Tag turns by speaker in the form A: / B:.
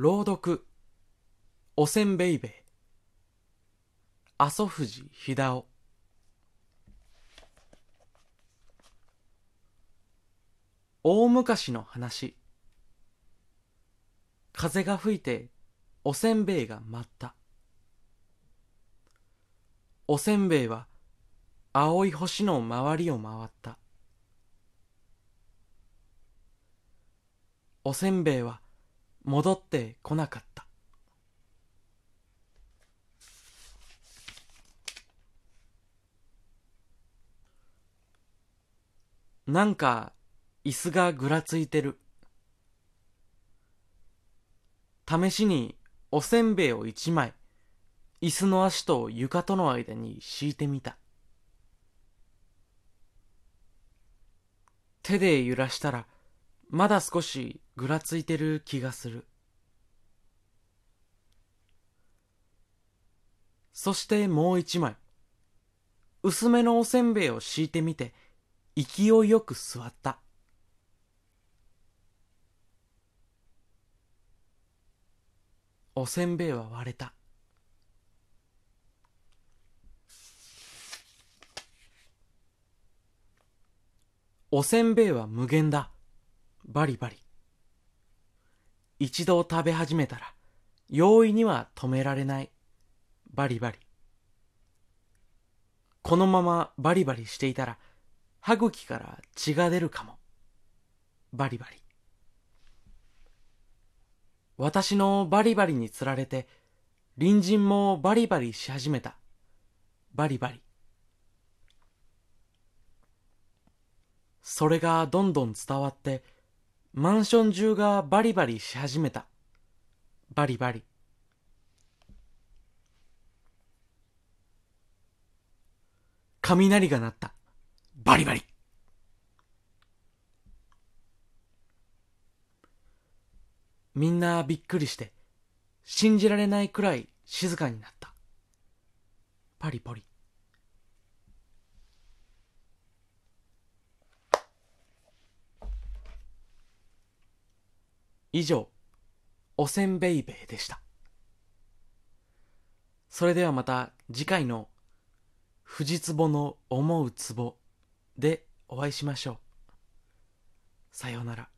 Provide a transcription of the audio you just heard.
A: 朗読。おせんべいべい阿蘇富士ひだお大昔の話。風が吹いておせんべいが舞った。おせんべいは青い星の周りを回った。おせんべいは戻ってこなかった。なんか椅子がぐらついてる。試しにおせんべいを一枚椅子の足と床との間に敷いてみた。手で揺らしたらまだ少しぐらついてる気がする。そしてもう一枚。薄めのおせんべいを敷いてみて勢いよく座った。おせんべいは割れた。おせんべいは無限だ。バリバリ。一度食べ始めたら容易には止められない。バリバリ。このままバリバリしていたら歯茎から血が出るかも。バリバリ。私のバリバリにつられて隣人もバリバリし始めた。バリバリ。それがどんどん伝わってマンション中がバリバリし始めた。バリバリ。雷が鳴った。バリバリ。みんなびっくりして信じられないくらい静かになった。パリポリ。以上おせんべいべいでした。それではまた次回の藤壺の思う壺でお会いしましょう。さようなら。